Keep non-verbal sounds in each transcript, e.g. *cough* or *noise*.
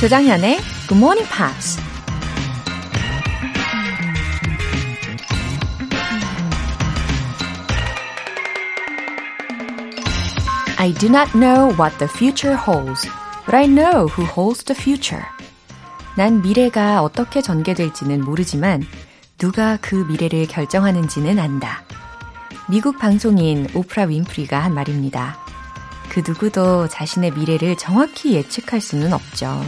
조장현의 Good Morning Pops. I do not know what the future holds, but I know who holds the future. 난 미래가 어떻게 전개될지는 모르지만 누가 그 미래를 결정하는지는 안다. 미국 방송인 오프라 윈프리가 한 말입니다. 그 누구도 자신의 미래를 정확히 예측할 수는 없죠.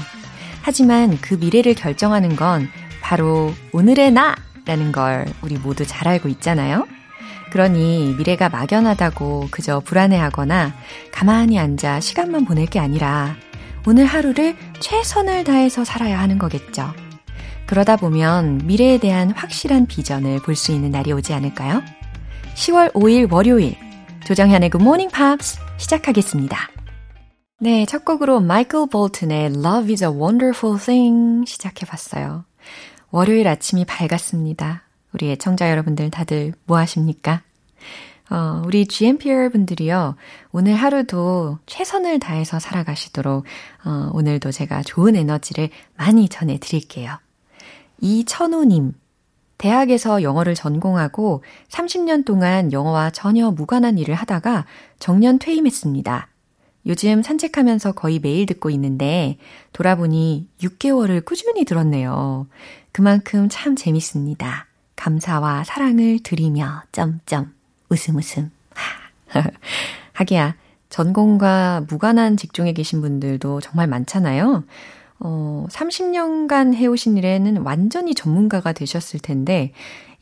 하지만 그 미래를 결정하는 건 바로 오늘의 나라는 걸 우리 모두 잘 알고 있잖아요. 그러니 미래가 막연하다고 그저 불안해하거나 가만히 앉아 시간만 보낼 게 아니라 오늘 하루를 최선을 다해서 살아야 하는 거겠죠. 그러다 보면 미래에 대한 확실한 비전을 볼 수 있는 날이 오지 않을까요? 10월 5일 월요일 조정현의 Morning Pops 시작하겠습니다. 네, 첫 곡으로 마이클 볼튼의 Love is a Wonderful Thing 시작해봤어요. 월요일 아침이 밝았습니다. 우리 애청자 여러분들 다들 뭐 하십니까? 어, 우리 GMPR 분들이요, 오늘 하루도 최선을 다해서 살아가시도록, 어, 오늘도 제가 좋은 에너지를 많이 전해드릴게요. 이천우님, 대학에서 영어를 전공하고 30년 동안 영어와 전혀 무관한 일을 하다가 정년 퇴임했습니다. 요즘 산책하면서 거의 매일 듣고 있는데 돌아보니 6개월을 꾸준히 들었네요. 그만큼 참 재밌습니다. 감사와 사랑을 드리며 점점 웃음 웃음. *laughs* 하기야 전공과 무관한 직종에 계신 분들도 정말 많잖아요. 어, 30년간 해오신 일에는 완전히 전문가가 되셨을 텐데,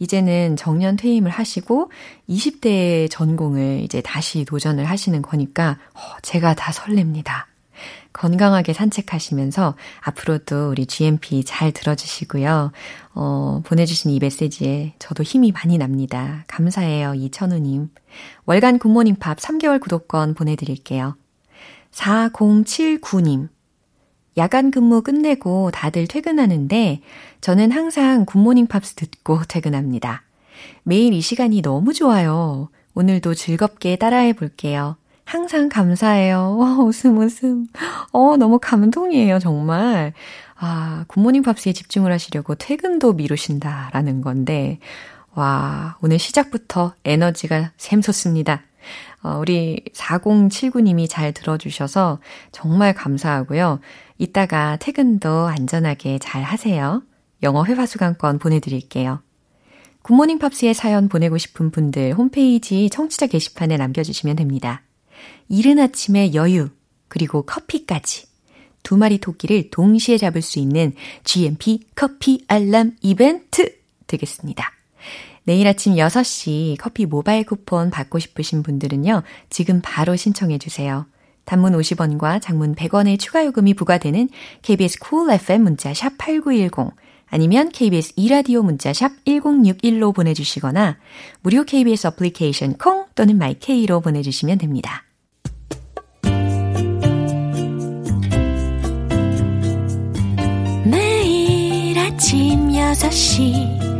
이제는 정년 퇴임을 하시고 20대 전공을 이제 다시 도전을 하시는 거니까, 어, 제가 다 설렙니다. 건강하게 산책하시면서 앞으로도 우리 GMP 잘 들어주시고요. 어, 보내주신 이 메시지에 저도 힘이 많이 납니다. 감사해요, 이천우님. 월간 굿모닝 팝 3개월 구독권 보내드릴게요. 4079님. 야간 근무 끝내고 다들 퇴근하는데 저는 항상 굿모닝 팝스 듣고 퇴근합니다. 매일 이 시간이 너무 좋아요. 오늘도 즐겁게 따라해 볼게요. 항상 감사해요. 와, *laughs* 웃음, 웃음. 어, 너무 감동이에요, 정말. 아, 굿모닝 팝스에 집중을 하시려고 퇴근도 미루신다라는 건데, 와, 오늘 시작부터 에너지가 샘솟습니다. 어, 우리 4079님이 잘 들어주셔서 정말 감사하고요. 이따가 퇴근도 안전하게 잘 하세요. 영어 회화 수강권 보내드릴게요. 굿모닝 팝스의 사연 보내고 싶은 분들 홈페이지 청취자 게시판에 남겨주시면 됩니다. 이른 아침의 여유, 그리고 커피까지. 두 마리 토끼를 동시에 잡을 수 있는 GMP 커피 알람 이벤트 되겠습니다. 내일 아침 6시 커피 모바일 쿠폰 받고 싶으신 분들은요, 지금 바로 신청해 주세요. 단문 50원과 장문 100원의 추가 요금이 부과되는 KBS 쿨 cool FM 문자 샵 8910 아니면 KBS 이라디오 문자 샵 1061로 보내주시거나 무료 KBS 어플리케이션 콩 또는 마이케이로 보내주시면 됩니다. 매일 아침 6시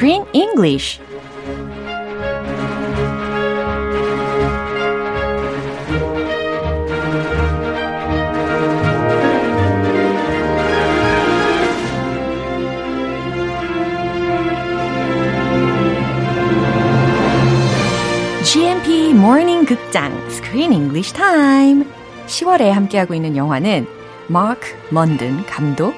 Screen English GMP Morning 극장 Screen English Time 10월에 함께하고 있는 영화는 마크 먼든 감독,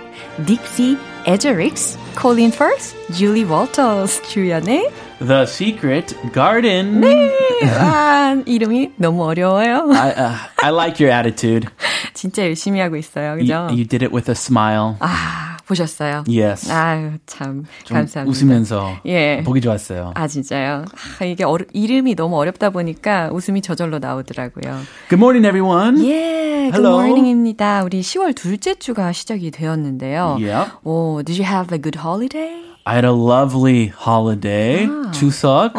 딕시 에저릭스, 콜린 퍼스, 줄리 월터스 주연의 The Secret Garden. 네, 아, 이름이 너무 어려워요. I, uh, I like your attitude. *laughs* 진짜 열심히 하고 있어요, 그죠? You, you did it with a smile. 아, 보셨어요? Yes. 아유, 참 좀 감사합니다. 웃으면서 예. 보기 좋았어요. 아, 진짜요? 아, 이게 어려, 이름이 너무 어렵다 보니까 웃음이 저절로 나오더라고요. Good morning, everyone. 예, good Hello. morning입니다. 우리 10월 둘째 주가 시작이 되었는데요. Yep. 오, did you have a good holiday? I had a lovely holiday. Chuseok.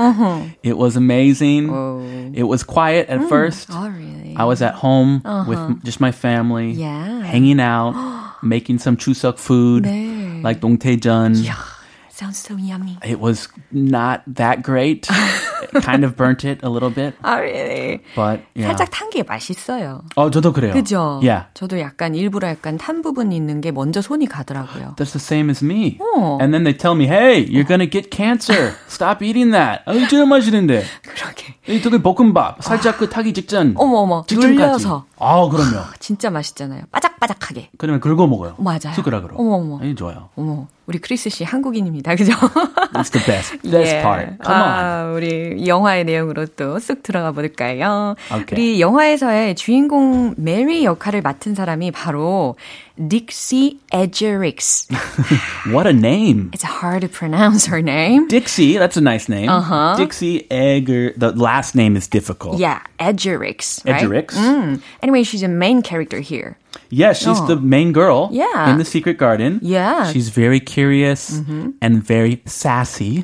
It was amazing. Oh. It was quiet at first. Oh, really? I was at home with m- just my family, Yeah. hanging out, *gasps* making some Chuseok food, 네. like dongtaejeon. Sounds so yummy. It was not that great. *laughs* Kind of burnt it a little bit, *laughs* 아, really? but yeah. 살짝 탄 게 맛있어요. 어, 저도 그래요. 그죠? Yeah. 저도 약간 일부러 약간 탄 부분이 있는 게 먼저 손이 가더라고요. That's the same as me. 어. And then they tell me, hey, you're gonna get cancer. Stop eating that. 아, 진짜 맛있는데. 그러게. 이 되게 볶음밥. 살짝 그 타기 직전. 어머, 어머. 직전까지. 아, 그럼요. 진짜 맛있잖아요. 바삭바삭하게. 그러면 긁어 먹어요. 맞아요. 숟가락으로. 어머, 어머. 이 좋아요. 어머, 우리 크리스 씨 한국인입니다. *laughs* 그죠? It's the best. *laughs* Best 예. part. Come on. 아, 우리 영화의 내용으로 또쓱 들어가 볼까요? 오케이. 우리 영화에서의 주인공 메리 역할을 맡은 사람이 바로 딕시 에저릭스. *laughs* What a name. It's hard to pronounce her name. Dixie, that's a nice name. Uh-huh. Dixie Egger, the last name is difficult. Yeah, Edgerix. Right? Edgerix. Mm. Anyway, she's a main character here. Yeah, she's the main girl Oh. Yeah. in the secret garden. Yeah. Mm-hmm. She's very curious and very sassy.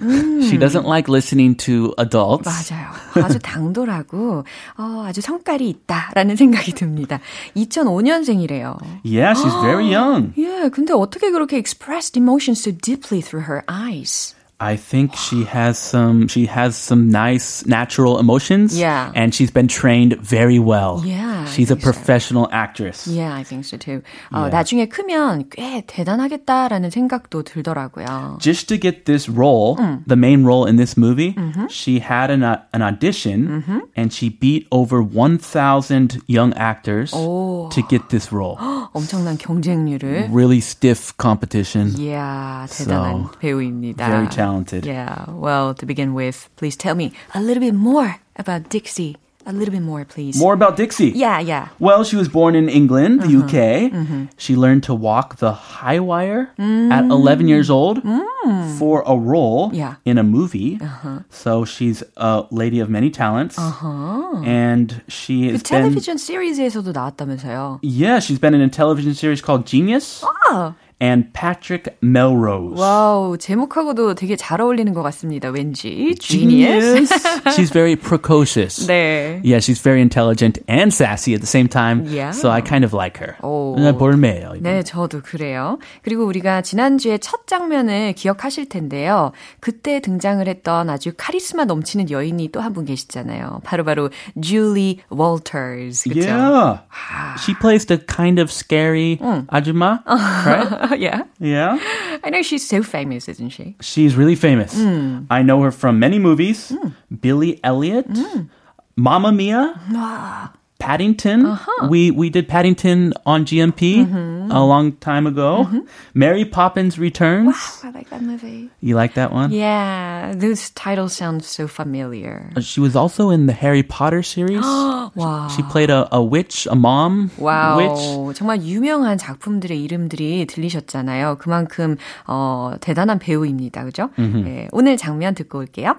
She doesn't like listening to adults. 맞아요. 아주 당돌하고 어, 아주 성깔이 있다라는 생각이 듭니다. 2005년생이래요. Yeah, she's very young. 예, 근데 어떻게 그렇게 expressed emotions so deeply through her eyes? I think she has some she has some nice natural emotions. Yeah. And she's been trained very well. Yeah, I She's a think so. professional actress. Yeah, I think so too. 어, Yeah. 나중에 크면 꽤 대단하겠다라는 생각도 들더라고요. Just to get this role, Mm. the main role in this movie, Mm-hmm. she had an uh, an audition and she beat over 1,000 young actors Oh. to get this role. *gasps* 엄청난 경쟁률을. really stiff competition. 이야, 대단한 So, 배우입니다. Very talented. Yeah, well, to begin with, please tell me a little bit more about Dixie. A little bit more, please. More about Dixie. Yeah, yeah. Well, she was born in England, the Uh-huh. UK. Mm-hmm. She learned to walk the high wire Mm. at 11 years old for a role Yeah. Uh-huh. in a movie. So she's a lady of many talents. And she 그 has been. 텔레비전 시리즈에서도 나왔다면서요. Yeah, she's been in a television series called Genius. 아, And Patrick Melrose. 와우, 제목하고도 되게 잘 어울리는 것 같습니다. 왠지. Genius. *laughs* she's very precocious. 네. Yeah, she's very intelligent and sassy at the same time. Yeah. So I kind of like her. 오. 그냥 볼매예요. 이거. 네, 저도 그래요. 그리고 우리가 지난주에 첫 장면을 기억하실 텐데요. 그때 등장을 했던 아주 카리스마 넘치는 여인이 또 한 분 계시잖아요. 바로바로 Julie Walters. 그쵸? Yeah. She plays the kind of scary ajumma, *laughs* right? *laughs* yeah. Yeah. I know she's so famous, isn't she? She's really famous. Hmm. I know her from many movies. Hmm. Billy Elliot, hmm. Mamma Mia, Paddington. We we did Paddington on GMP a long time ago. Mary Poppins Returns. I like that movie. You like that one? Yeah, those titles sound so familiar. She was also in the Harry Potter series. *gasps* 와. She played a, a witch, a mom 와우, witch. 정말 유명한 작품들의 이름들이 들리셨잖아요. 그만큼 어, 대단한 배우입니다. 그죠? 네, 오늘 장면 듣고 올게요.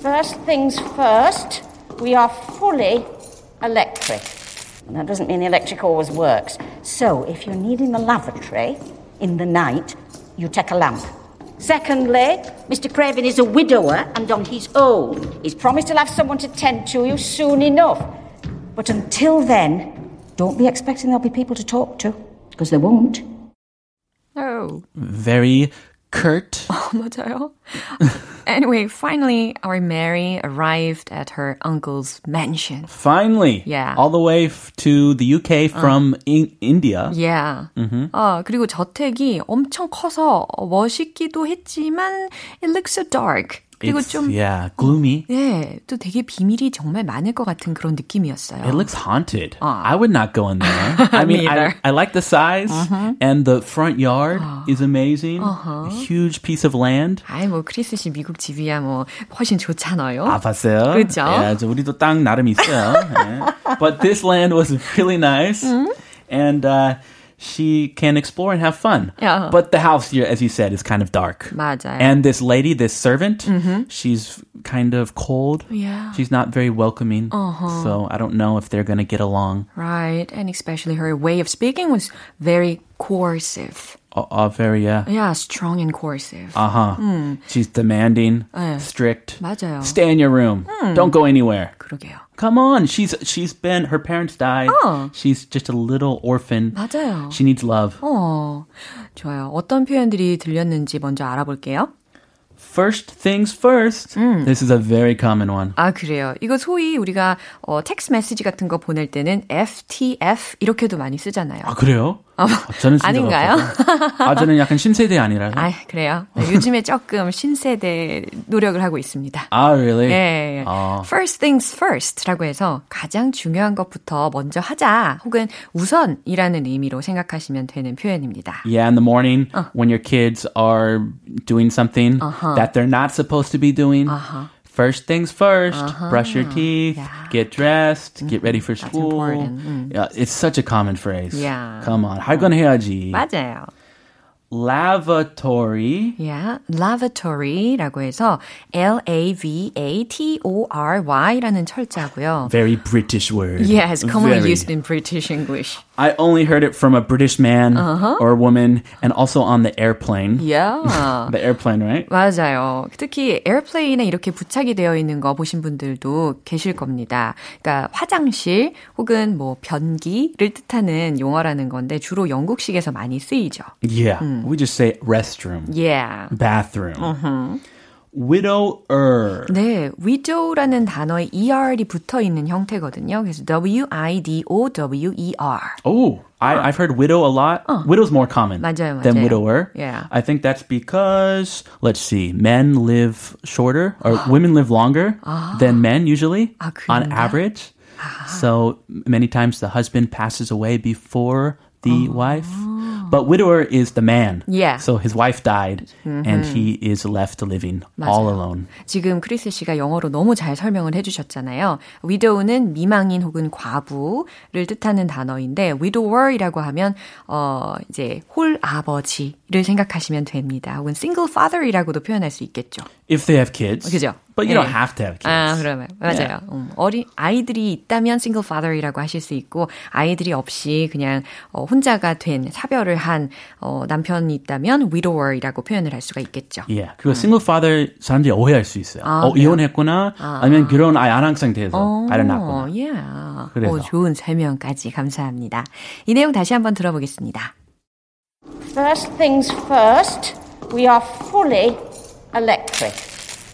First things first, we are fully electric. And that doesn't mean the electric always works. So, if you're needing the lavatory in the night, you take a lamp. Secondly, Mr. Craven is a widower and on his own. He's promised he'll have someone to tend to you soon enough. But until then, don't be expecting there'll be people to talk to, because there won't. Oh, Very curt. *laughs* 맞아요. *laughs* anyway, finally, our Mary arrived at her uncle's mansion. Finally. Yeah. All the way f- to the UK from in- India. Yeah. 아, 그리고 저택이 엄청 커서 멋있기도 했지만 it looks so dark. 그리고 It's, 좀 yeah, gloomy. 네, 또 되게 비밀이 정말 많을 것 같은 그런 느낌이었어요. It looks haunted. I would not go in there. I Me mean, I, either. I like the size, and the front yard is amazing. A huge piece of land. 아이 뭐 크리스 씨 미국 집이야 뭐 훨씬 좋잖아요. 아, 봤어요? 그죠? 예, 저 우리도 땅 나름 있어요. 예. But this land was really nice. And uh, she can explore and have fun. Yeah. But the house, as you said, is kind of dark. 맞아요. And this lady, this servant, she's kind of cold. Yeah. She's not very welcoming. Uh-huh. So I don't know if they're going to get along. Right. And especially her way of speaking was very coercive. Uh, uh, very, yeah. Yeah, strong and coercive. Uh huh. She's demanding, 네. strict. 맞아요. Stay in your room. Don't go anywhere. 그러게요. Come on. She's she's been her parents died. Oh. She's just a little orphan. 맞아요. She needs love. 어, 좋아요. 어떤 표현들이 들렸는지 먼저 알아볼게요. First things first. This is a very common one. 아, 그래요. 이거 소위 우리가 어, 텍스트 메시지 같은 거 보낼 때는 FTF 이렇게도 많이 쓰잖아요. 아 그래요? 저는 쓴적 아닌가요? 아 저는 약간 신세대 아니라서. 아, 그래요. 네, 요즘에 조금 신세대 노력을 하고 있습니다. 아 really? 예, 예. 아. First things first라고 해서 가장 중요한 것부터 먼저 하자 혹은 우선이라는 의미로 생각하시면 되는 표현입니다. Yeah, in the morning when your kids are doing something that they're not supposed to be doing. First things 1st brush your teeth, Yeah. get dressed, get ready for school. important. Yeah, it's such a common phrase. Yeah. Come on, 할 건 해야지. 맞아요. Lavatory. Yeah, lavatory라고 해서 L-A-V-A-T-O-R-Y라는 철자고요. Very British word. Yes, commonly Very. used in British English. I only heard it from a British man or woman and also on the airplane. Yeah. The airplane, right? 맞아요. 특히 airplane에 이렇게 부착이 되어 있는 거 보신 분들도 계실 겁니다. 그러니까 화장실 혹은 뭐 변기를 뜻하는 용어라는 건데 주로 영국식에서 많이 쓰이죠. Yeah. We just say restroom, Yeah. bathroom. Widower. 네, widow라는 단어에 er이 붙어 있는 형태거든요. 그래서 W-I-D-O-W-E-R. Oh, I, I've heard widow a lot. Widow's more common 맞아요, than 맞아요. widower. Yeah. I think that's because, let's see, men live shorter or *gasps* women live longer than men usually 아, on 그런가? average. So many times the husband passes away before the wife. But widower is the man. Yeah. So his wife died and he is left living all 맞아요. alone. 지금 크리스 씨가 영어로 너무 잘 설명을 해 주셨잖아요. widow는 미망인 혹은 과부를 뜻하는 단어인데 widower이라고 하면 어 이제 홀 아버지를 생각하시면 됩니다. 혹은 single father이라고도 표현할 수 있겠죠. If they have kids. 그죠? But you 예. don't have to have kids. 아, 그러면 맞아요. 음, 어린 아이들이 있다면 single father이라고 하실 수 있고 아이들이 없이 그냥 어, 혼자가 된 사별을 한 어, 남편이 있다면 widower이라고 표현을 할 수가 있겠죠. Yeah. 그리고 single father 사람들이 오해할 수 있어요. 아, 어, 그래요? 이혼했구나. 아 니면 결혼 아예 안한 상태에서 아이를 낳았구나. yeah. 그래서. 어, 좋은 설명까지 감사합니다. 이 내용 다시 한번 들어보겠습니다. First things first, we are fully electric.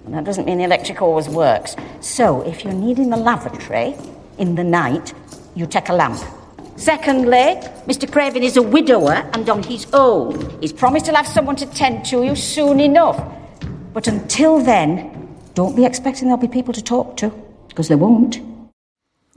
That doesn't mean the electric always works. So if you're needing the lavatory in the night, you take a lamp. Secondly, Mr. Craven is a widower and on his own. He's promised he'll have someone to tend to you soon enough. But until then, don't be expecting there'll be people to talk to, because there won't.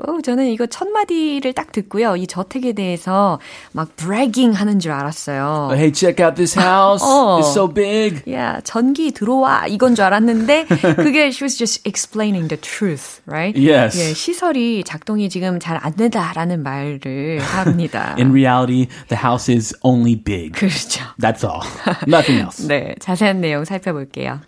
어, 저는 이거 첫 마디를 딱 듣고요. 이 저택에 대해서 막 bragging 하는 줄 알았어요. Hey, check out this house. 어. It's so big. 야, 전기 들어와 이건 줄 알았는데 그게 she was just explaining the truth, right? Yes. 예, 시설이 작동이 지금 잘 안 된다라는 말을 합니다. In reality, the house is only big. 그렇죠. That's all. Nothing else. 네, 자세한 내용 살펴볼게요.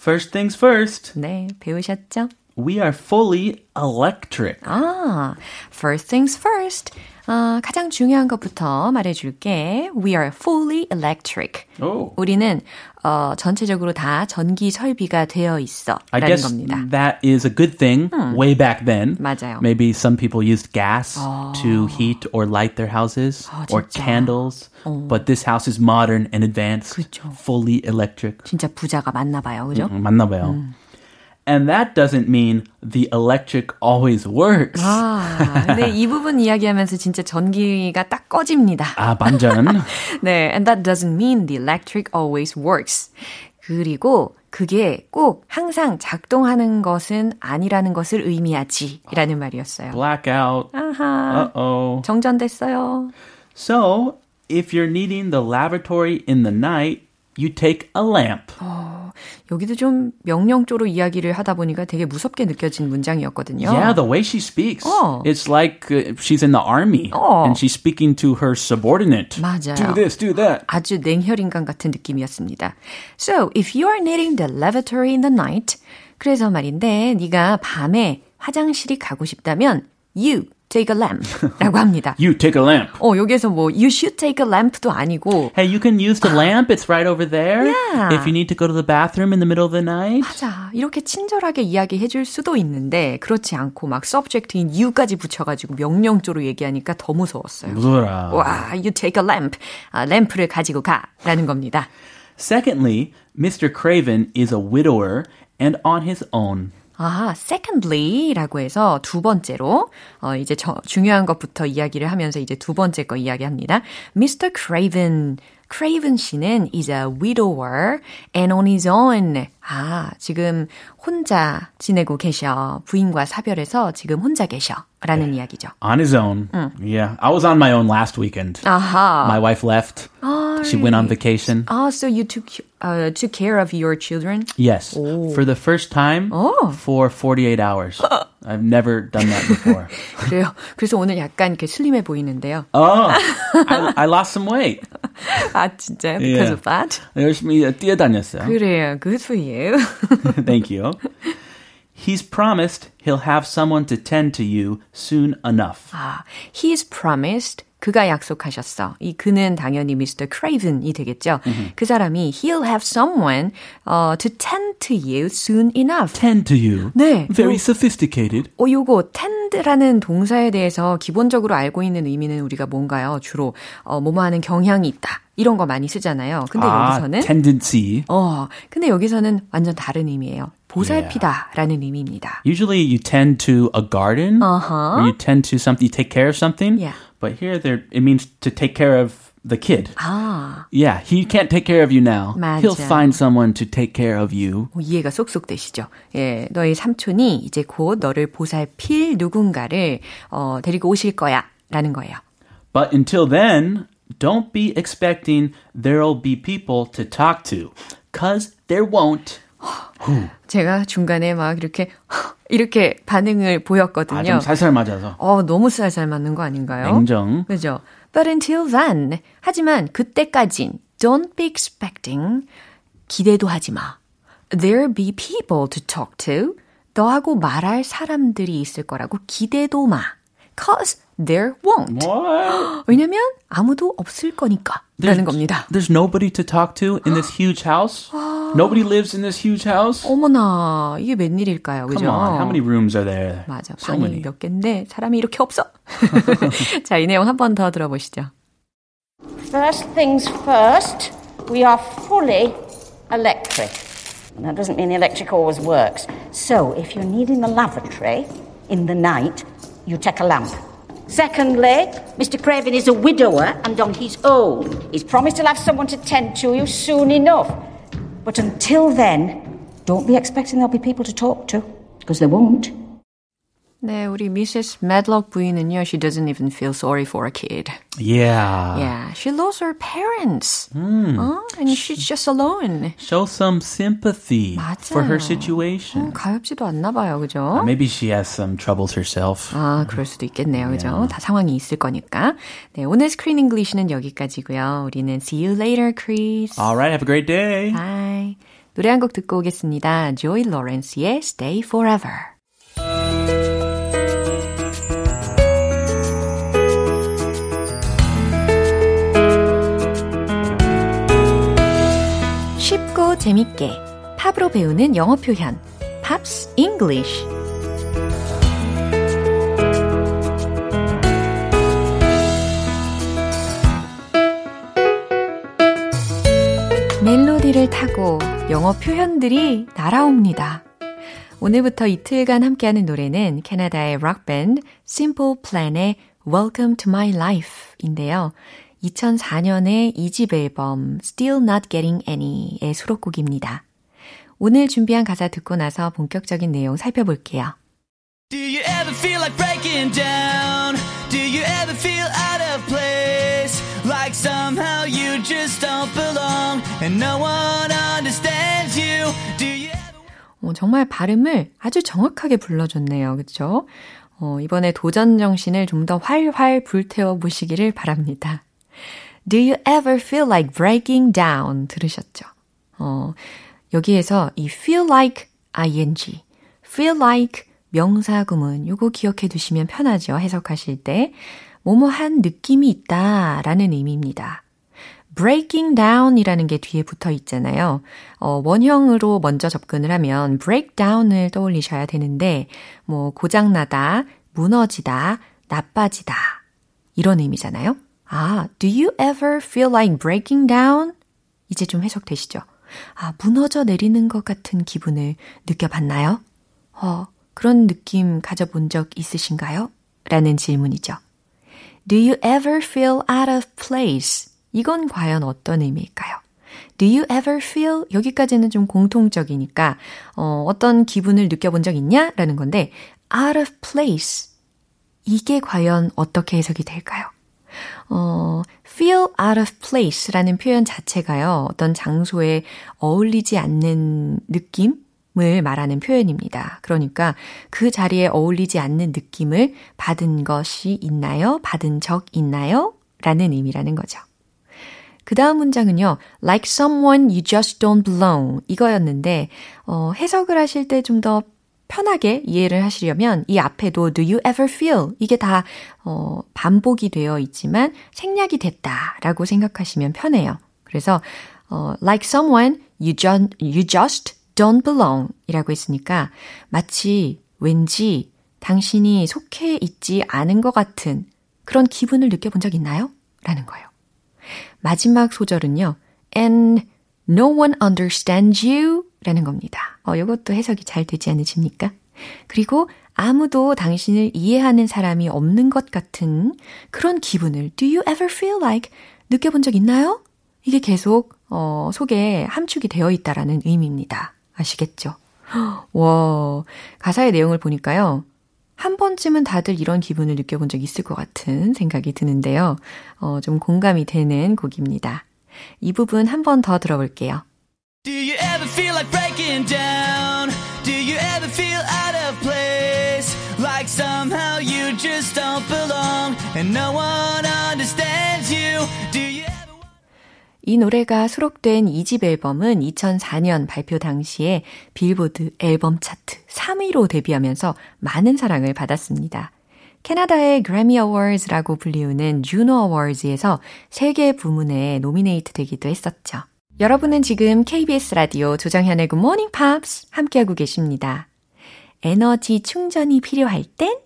First things first, 네, 배우셨죠? we are fully electric. 아, first things first. 어, 가장 중요한 것부터 말해줄게. We are fully electric. Oh. 우리는 어, 전체적으로 다 전기 설비가 되어 있어. I 라는 guess 겁니다. that is a good thing way back then. 맞아요. Maybe some people used gas to heat or light their houses 아, or 진짜. candles. But this house is modern and advanced, 그쵸. fully electric. 진짜 부자가 많나 봐요. 그죠? 음, 맞나 봐요. And that doesn't mean the electric always works. 아, 근데 이 부분 이야기하면서 진짜 전기가 딱 꺼집니다. 아, 반전. *laughs* 네, and that doesn't mean the electric always works. 그리고 그게 꼭 항상 작동하는 것은 아니라는 것을 의미하지. 라는 말이었어요. Blackout. 아하. Uh-oh. 정전됐어요. So, if you're needing the lavatory in the night, you take a lamp. 어, 여기도 좀 명령조로 이야기를 하다 보니까 되게 무섭게 느껴진 문장이었거든요. Yeah, the way she speaks. 어. It's like uh, she's in the army 어. and she's speaking to her subordinate. 맞아요. Do this, do that. 아주 냉혈인간 같은 느낌이었습니다. So, if you are needing the lavatory in the night, 그래서 말인데 네가 밤에 화장실이 가고 싶다면 you take a lamp 라고 합니다. You take a lamp. 어, 여기서 뭐 you should take a lamp도 아니고 Hey, you can use the lamp. It's right over there. Yeah. If you need to go to the bathroom in the middle of the night. 맞아. 이렇게 친절하게 이야기해 줄 수도 있는데 그렇지 않고 막 subject인 you까지 붙여 가지고 명령조로 얘기하니까 더 무서웠어요. 무서워라. 와, you take a lamp. 아, 램프를 가지고 가라는 겁니다. Secondly, Mr. Craven is a widower and on his own. 아, secondly라고 해서 두 번째로 어 이제 저, 중요한 것부터 이야기를 하면서 이제 두 번째 거 이야기합니다. Mr. Craven Craven 씨는 is a widower and on his own. 아, 지금 혼자 지내고 계셔. 부인과 사별해서 지금 혼자 계셔. 라는 이야기죠. On his own. Yeah. I was on my own last weekend. 아하. My wife left. she went on vacation. Ah, so you took uh, took care of your children? Yes. For the first time Oh. for 48 hours. I've never done that before. 그래요. 그래서 오늘 약간 이렇게 슬림해 보이는데요. oh, I, I lost some weight. 아, 진짜요? Because Yeah. of that? 열심히 뛰어다녔어요. 그래요. Good for you. *laughs* Thank you. He's promised he'll have someone to tend to you soon enough. 아, he's promised. 그가 약속하셨어. 이 그는 당연히 Mr. Craven이 되겠죠. 그 사람이 he'll have someone uh, to tend to you soon enough. Tend to you. 네. Very sophisticated. 어, 요거 tend라는 동사에 대해서 기본적으로 알고 있는 의미는 우리가 뭔가요? 주로 어, 뭐뭐 하는 경향이 있다. 이런 거 많이 쓰잖아요. 근데 아, 여기서는 tendency. 어, 근데 여기서는 완전 다른 의미예요. 보살피다라는 의미입니다. Usually you tend to a garden Uh-huh. or you tend to something, you take care of something. Yeah. But here there, it means to take care of the kid. 아, Yeah, he can't take care of you now. 맞아. He'll find someone to take care of you. 뭐 이해가 쏙쏙 되시죠? 예, 너의 삼촌이 이제 곧 너를 보살필 누군가를 어, 데리고 오실 거야. 라는 거예요. But until then, don't be expecting there'll be people to talk to. Cause there won't. 제가 중간에 막 이렇게 이렇게 반응을 아, 보였거든요. 좀 살살 맞아서. 어, 너무 쌀쌀 맞는 거 아닌가요? 냉정. 그죠? But until then, 하지만 그때까진 don't be expecting 기대도 하지 마. There be people to talk to. 너하고 말할 사람들이 있을 거라고 기대도 마. Cause there won't. What? *gasps* 왜냐면 아무도 없을 거니까. 라는 겁니다. There's nobody to talk to in this huge house. *gasps* Nobody lives in this huge house. 어머나, 이게 웬일일까요? 그죠? Come on, how many rooms are there? 맞아. So 방이 many. 몇 개인데 사람이 이렇게 없어. *laughs* *laughs* 자, 이 내용 한 번 더 들어보시죠. First things first, we are fully electric. And that doesn't mean the electric always works. So, if you're needing the lavatory in the night, you take a lamp. Secondly, Mr. Craven is a widower and on his own. He's promised he'll have someone to tend to you soon enough. But until then, don't be expecting there'll be people to talk to, because there won't. 네, 우리 미세스 medlock 부인은요, she doesn't even feel sorry for a kid. Yeah. Yeah, she lost her parents. 어? And she's just alone. Show some sympathy for her 맞아요. situation. 어, 가엾지도 않나 봐요, 그죠? Maybe she has some troubles herself. 아, 그럴 수도 있겠네요, 그죠? 다 상황이 있을 거니까. 네, 오늘 스크린 잉글리시는 여기까지고요. 우리는 see you later, Chris. All right, have a great day. Bye. 노래 한 곡 듣고 오겠습니다. 조이 로렌스의 Stay Forever. 쉽고 재밌게 팝으로 배우는 영어 표현 Pops English 멜로디를 타고 영어 표현들이 날아옵니다. 오늘부터 이틀간 함께하는 노래는 캐나다의 록밴드 Simple Plan의 Welcome to My Life인데요. 2004년에 2집 앨범 Still Not Getting Any의 수록곡입니다. 오늘 준비한 가사 듣고 나서 본격적인 내용 살펴볼게요. Do you ever feel like breaking down? Do you ever feel out of place? Like somehow you just don't belong? and no one understands you. Do you 어, 정말 발음을 아주 정확하게 불러줬네요. 그쵸? 어, 이번에 도전 정신을 좀 더 활활 불태워 보시기를 바랍니다. Do you ever feel like breaking down? 들으셨죠? 어, 여기에서 이 feel like ing, feel like 명사 구문 요거 기억해 두시면 편하죠. 해석하실 때. 뭐뭐 한 느낌이 있다 라는 의미입니다. breaking down 이라는 게 뒤에 붙어 있잖아요. 어, 원형으로 먼저 접근을 하면 break down을 떠올리셔야 되는데, 뭐, 고장나다, 무너지다, 나빠지다. 이런 의미잖아요. 아, do you ever feel like breaking down? 이제 좀 해석되시죠? 아, 무너져 내리는 것 같은 기분을 느껴봤나요? 어, 그런 느낌 가져본 적 있으신가요? 라는 질문이죠. Do you ever feel out of place? 이건 과연 어떤 의미일까요? Do you ever feel? 여기까지는 좀 공통적이니까, 어, 어떤 기분을 느껴본 적 있냐? 라는 건데, out of place. 이게 과연 어떻게 해석이 될까요? 어, feel out of place 라는 표현 자체가요, 어떤 장소에 어울리지 않는 느낌 을 말하는 표현입니다. 그러니까 그 자리에 어울리지 않는 느낌을 받은 것이 있나요? 받은 적 있나요? 라는 의미라는 거죠. 그 다음 문장은요, like someone you just don't belong. 이거였는데, 어, 해석을 하실 때 좀 더 편하게 이해를 하시려면 이 앞에도 do you ever feel 이게 다 어, 반복이 되어 있지만 생략이 됐다라고 생각하시면 편해요. 그래서 어, like someone you, just, you just don't belong 이라고 했으니까 마치 왠지 당신이 속해 있지 않은 것 같은 그런 기분을 느껴본 적 있나요? 라는 거예요. 마지막 소절은요. And no one understands you 라는 겁니다. 어, 이것도 해석이 잘 되지 않으십니까? 그리고 아무도 당신을 이해하는 사람이 없는 것 같은 그런 기분을 Do you ever feel like 느껴본 적 있나요? 이게 계속 어, 속에 함축이 되어 있다라는 의미입니다. 아시겠죠? *gasps* 와, 가사의 내용을 보니까요. 한 번쯤은 다들 이런 기분을 느껴본 적 있을 것 같은 생각이 드는데요. 어, 좀 공감이 되는 곡입니다. 이 부분 한 번 더 들어볼게요. Do you ever feel like breaking down? Do you ever feel out of place? Like somehow you just don't belong and no one understands you? Do you ever... 이 노래가 수록된 2집 앨범은 2004년 발표 당시에 빌보드 앨범 차트 3위로 데뷔하면서 많은 사랑을 받았습니다. 캐나다의 그래미 어워즈라고 불리우는 주노 어워즈에서 세계 부문에 노미네이트 되기도 했었죠. 여러분은 지금 KBS 라디오 조정현의 Good Morning Pops 함께하고 계십니다. 에너지 충전이 필요할 땐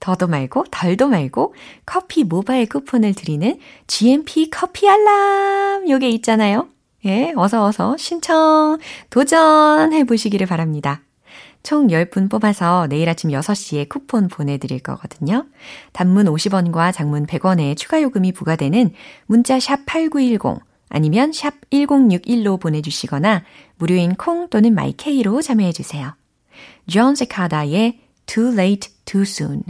더도 말고 덜도 말고 커피 모바일 쿠폰을 드리는 GMP 커피 알람 요게 있잖아요. 예, 어서 어서 신청 도전해 보시기를 바랍니다. 총 10분 뽑아서 내일 아침 6시에 쿠폰 보내드릴 거거든요. 단문 50원과 장문 100원의 추가 요금이 부과되는 문자 샵 8910 아니면 샵 1061로 보내주시거나 무료인 콩 또는 마이케이로 참여해 주세요. 존 세카다의 Too Late Too Soon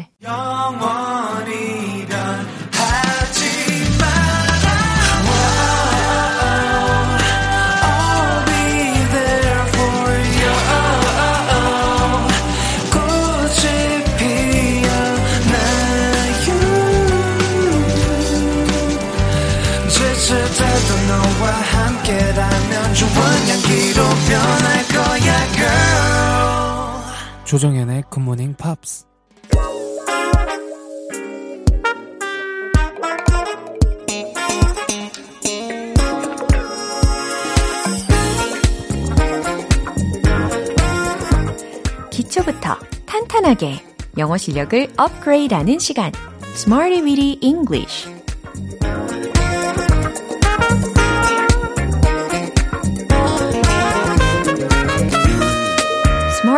조정현의 굿모닝 팝스 기초부터 탄탄하게 영어 실력을 업그레이드하는 시간. Smarty Weedy English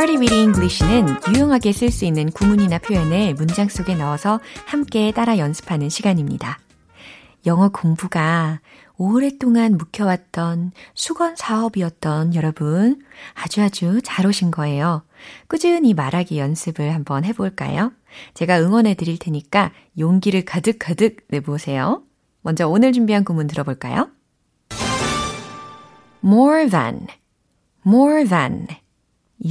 Smarty Weedy English는 유용하게 쓸 수 있는 구문이나 표현을 문장 속에 넣어서 함께 따라 연습하는 시간입니다. 영어 공부가 오랫동안 묵혀왔던 수건 사업이었던 여러분 아주 아주 잘 오신 거예요. 꾸준히 말하기 연습을 한번 해볼까요? 제가 응원해 드릴 테니까 용기를 가득가득 내보세요. 먼저 오늘 준비한 구문 들어볼까요? more than, more than.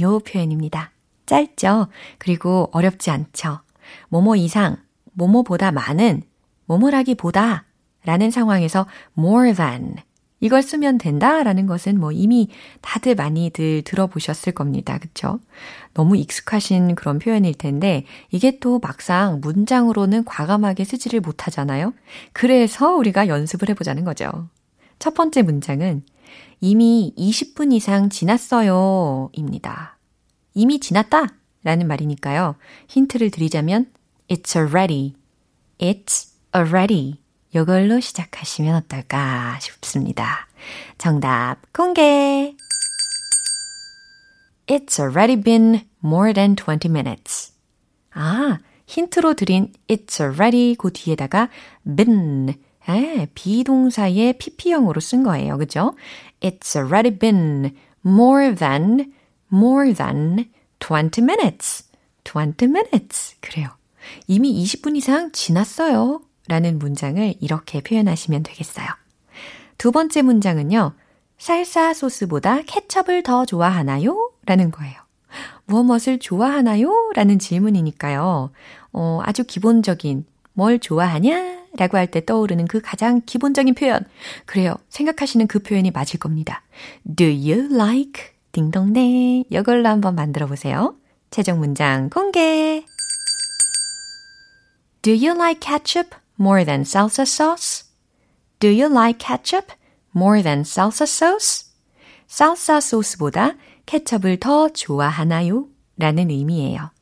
요 표현입니다. 짧죠? 그리고 어렵지 않죠? 뭐뭐 이상, 뭐뭐보다 많은, 뭐뭐라기보다 라는 상황에서 more than 이걸 쓰면 된다라는 것은 뭐 이미 다들 많이들 들어보셨을 겁니다. 그쵸? 너무 익숙하신 그런 표현일 텐데 이게 또 막상 문장으로는 과감하게 쓰지를 못하잖아요. 그래서 우리가 연습을 해보자는 거죠. 첫 번째 문장은 이미 20분 이상 지났어요. 입니다. 이미 지났다 라는 말이니까요. 힌트를 드리자면 It's already. It's already. 이걸로 시작하시면 어떨까 싶습니다. 정답 공개! It's already been more than 20 minutes. 아, 힌트로 드린 it's already 그 뒤에다가 been 에, 비동사의 pp형으로 쓴 거예요. 그죠? It's already been more than more than 20 minutes. 20 minutes. 그래요. 이미 20분 이상 지났어요. 라는 문장을 이렇게 표현하시면 되겠어요. 두 번째 문장은요. 살사 소스보다 케첩을 더 좋아하나요? 라는 거예요. 무엇 무엇을 좋아하나요? 라는 질문이니까요. 어, 아주 기본적인 뭘 좋아하냐? 라고 할 때 떠오르는 그 가장 기본적인 표현. 그래요. 생각하시는 그 표현이 맞을 겁니다. Do you like? 딩동댕. 이걸로 한번 만들어 보세요. 최종 문장 공개. Do you like ketchup more than salsa sauce? Do you like ketchup more than salsa sauce? salsa 소스보다 케첩을 더 좋아하나요? 라는 의미예요.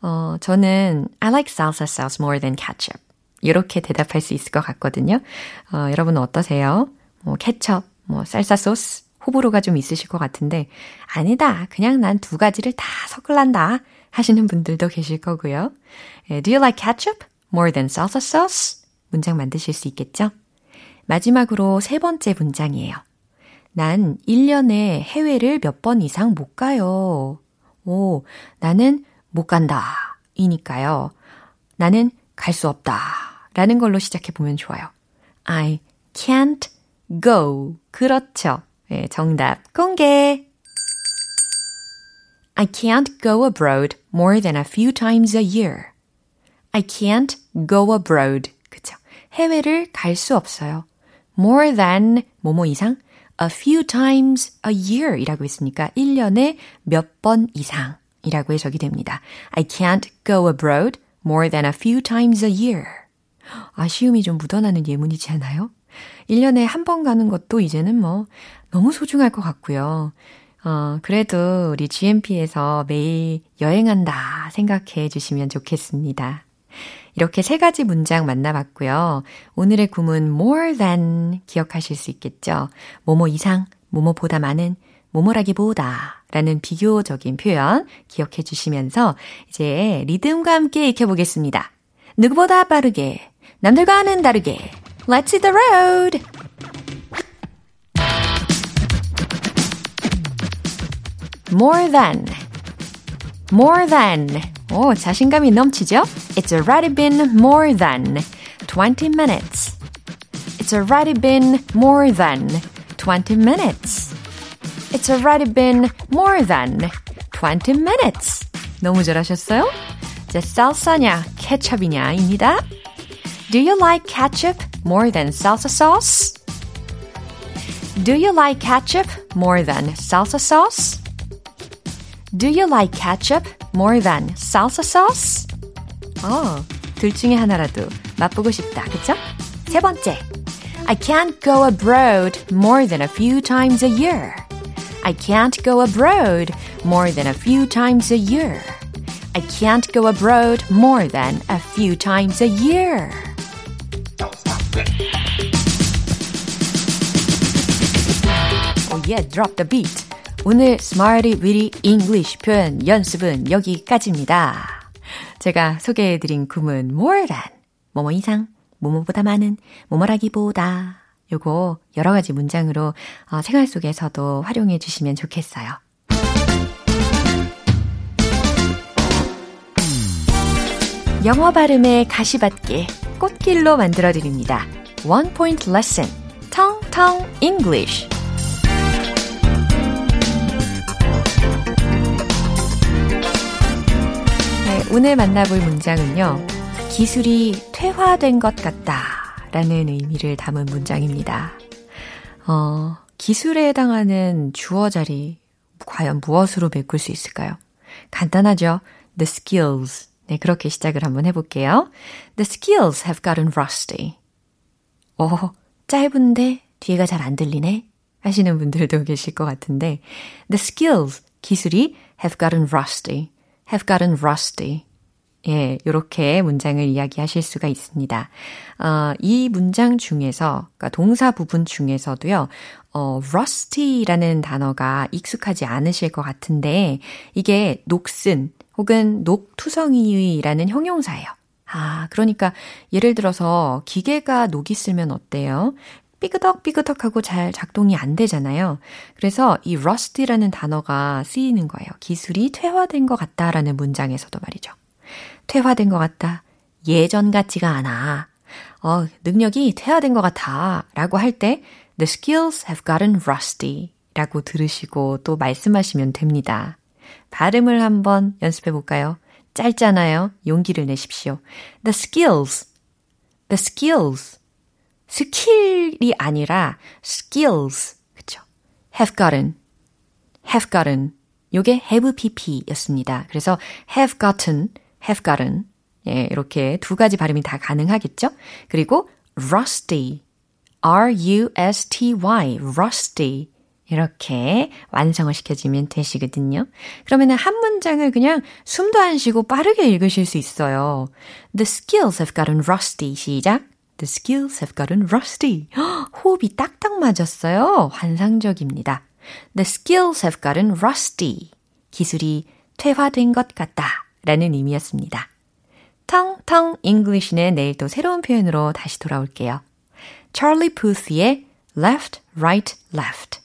어, 저는 I like salsa sauce more than ketchup. 이렇게 대답할 수 있을 것 같거든요. 어, 여러분은 어떠세요? 뭐 케첩, 뭐 쌀사 소스 호불호가 좀 있으실 것 같은데 아니다. 그냥 난 두 가지를 다 섞을란다 하시는 분들도 계실 거고요. Do you like ketchup more than salsa sauce? 문장 만드실 수 있겠죠? 마지막으로 세 번째 문장이에요. 난 1년에 해외를 몇 번 이상 못 가요. 오, 나는 못 간다. 이니까요. 나는 갈 수 없다. 라는 걸로 시작해 보면 좋아요. I can't go. 그렇죠. 네, 정답 공개. I can't go abroad more than a few times a year. I can't go abroad. 그쵸. 해외를 갈 수 없어요. more than 뭐뭐 이상 a few times a year 이라고 했으니까 1년에 몇 번 이상 이라고 해석이 됩니다. I can't go abroad more than a few times a year. 아쉬움이 좀 묻어나는 예문이지 않아요? 1년에 한 번 가는 것도 이제는 뭐 너무 소중할 것 같고요. 어, 그래도 우리 GMP에서 매일 여행한다 생각해 주시면 좋겠습니다. 이렇게 세 가지 문장 만나봤고요. 오늘의 구문 more than 기억하실 수 있겠죠? 뭐뭐 이상, 뭐뭐보다 많은, 뭐뭐라기보다 라는 비교적인 표현 기억해 주시면서 이제 리듬과 함께 익혀보겠습니다. 누구보다 빠르게, 남들과는 다르게, Let's hit the road! more than, more than 오, 자신감이 넘치죠? It's already been more than 20 minutes. It's already been more than 20 minutes. It's already been more than 20 minutes. 너무 잘하셨어요? 자, salsa냐, 케첩이냐입니다. Do you like ketchup more than salsa sauce? Do you like ketchup more than salsa sauce? Do you like ketchup more than salsa sauce? 어, 둘 중에 하나라도 맛보고 싶다. 그쵸? 세 번째. I can't go abroad more than a few times a year. I can't go abroad more than a few times a year. I can't go abroad more than a few times a year. Oh yeah, drop the beat. 오늘 Smarty Weedy English 표현 연습은 여기까지입니다. 제가 소개해드린 구문 more than, 뭐뭐 이상, 뭐뭐보다 많은, 뭐뭐라기보다 요거 여러 가지 문장으로 어, 생활 속에서도 활용해 주시면 좋겠어요. 영어 발음의 가시밭길 꽃길로 만들어 드립니다. One Point Lesson, Tong Tong English. 네, 오늘 만나볼 문장은요. 기술이 퇴화된 것 같다. 라는 의미를 담은 문장입니다. 어, 기술에 해당하는 주어 자리 과연 무엇으로 메꿀 수 있을까요? 간단하죠. The skills. 네, 그렇게 시작을 한번 해볼게요. The skills have gotten rusty. 어, 짧은데 뒤에가 잘 안 들리네? 하시는 분들도 *laughs* 계실 것 같은데, the skills, 기술이 have gotten rusty, have gotten rusty. 예, 요렇게 문장을 이야기하실 수가 있습니다. 어, 이 문장 중에서, 그러니까 동사 부분 중에서도요, 어, rusty라는 단어가 익숙하지 않으실 것 같은데, 이게 녹슨 혹은 녹투성이라는 형용사예요. 아, 그러니까 예를 들어서 기계가 녹이 쓰면 어때요? 삐그덕삐그덕하고 잘 작동이 안 되잖아요. 그래서 이 rust라는 단어가 쓰이는 거예요. 기술이 퇴화된 것 같다라는 문장에서도 말이죠. 퇴화된 것 같다. 예전 같지가 않아. 어, 능력이 퇴화된 것 같아. 라고 할 때, the skills have gotten rusty. 라고 들으시고 또 말씀하시면 됩니다. 발음을 한번 연습해 볼까요? 짧잖아요. 용기를 내십시오. The skills. The skills. skill이 아니라 skills. 그쵸? have gotten. have gotten. 요게 have pp였습니다. 그래서 have gotten, have gotten. 예, 이렇게 두 가지 발음이 다 가능하겠죠? 그리고 rusty. R-U-S-T-Y. rusty. 이렇게 완성을 시켜주면 되시거든요. 그러면 한 문장을 그냥 숨도 안 쉬고 빠르게 읽으실 수 있어요. The skills have gotten rusty. 시작. The skills have gotten rusty. 호흡이 딱딱 맞았어요. 환상적입니다. The skills have gotten rusty. 기술이 퇴화된 것 같다. 라는 의미였습니다. 텅텅 English는 내일 또 새로운 표현으로 다시 돌아올게요. 찰리 푸스의 left, right, left.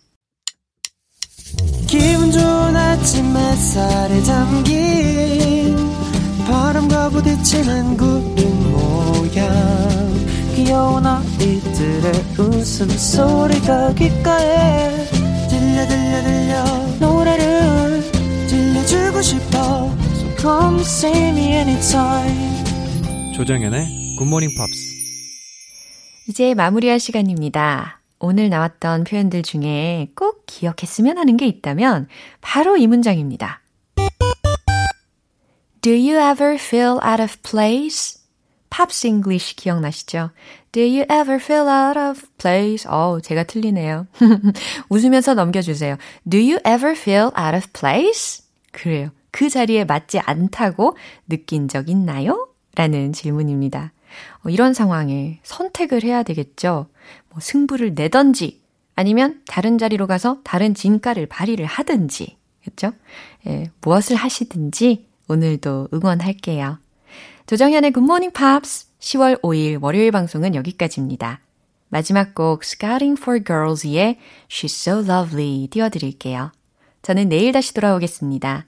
기분 좋은 아침 햇살에 담긴 바람과 부딪히는 구름 모양 귀여운 아이들의 웃음소리가 귓가에 들려 들려 들려 노래를 들려주고 싶어 come see me anytime 조정현의 굿모닝 팝스 이제 마무리할 시간입니다. 오늘 나왔던 표현들 중에 꼭 기억했으면 하는 게 있다면 바로 이 문장입니다. Do you ever feel out of place? Pops English 기억나시죠? Do you ever feel out of place? 어우, 제가 틀리네요. 웃으면서 넘겨주세요. Do you ever feel out of place? 그래요. 그 자리에 맞지 않다고 느낀 적 있나요? 라는 질문입니다. 어, 이런 상황에 선택을 해야 되겠죠. 뭐 승부를 내던지 아니면 다른 자리로 가서 다른 진가를 발휘를 하든지 그렇죠? 예, 무엇을 하시든지 오늘도 응원할게요. 조정현의 굿모닝 팝스 10월 5일 월요일 방송은 여기까지입니다. 마지막 곡 Scouting for Girls의 She's So Lovely 띄워드릴게요. 저는 내일 다시 돌아오겠습니다.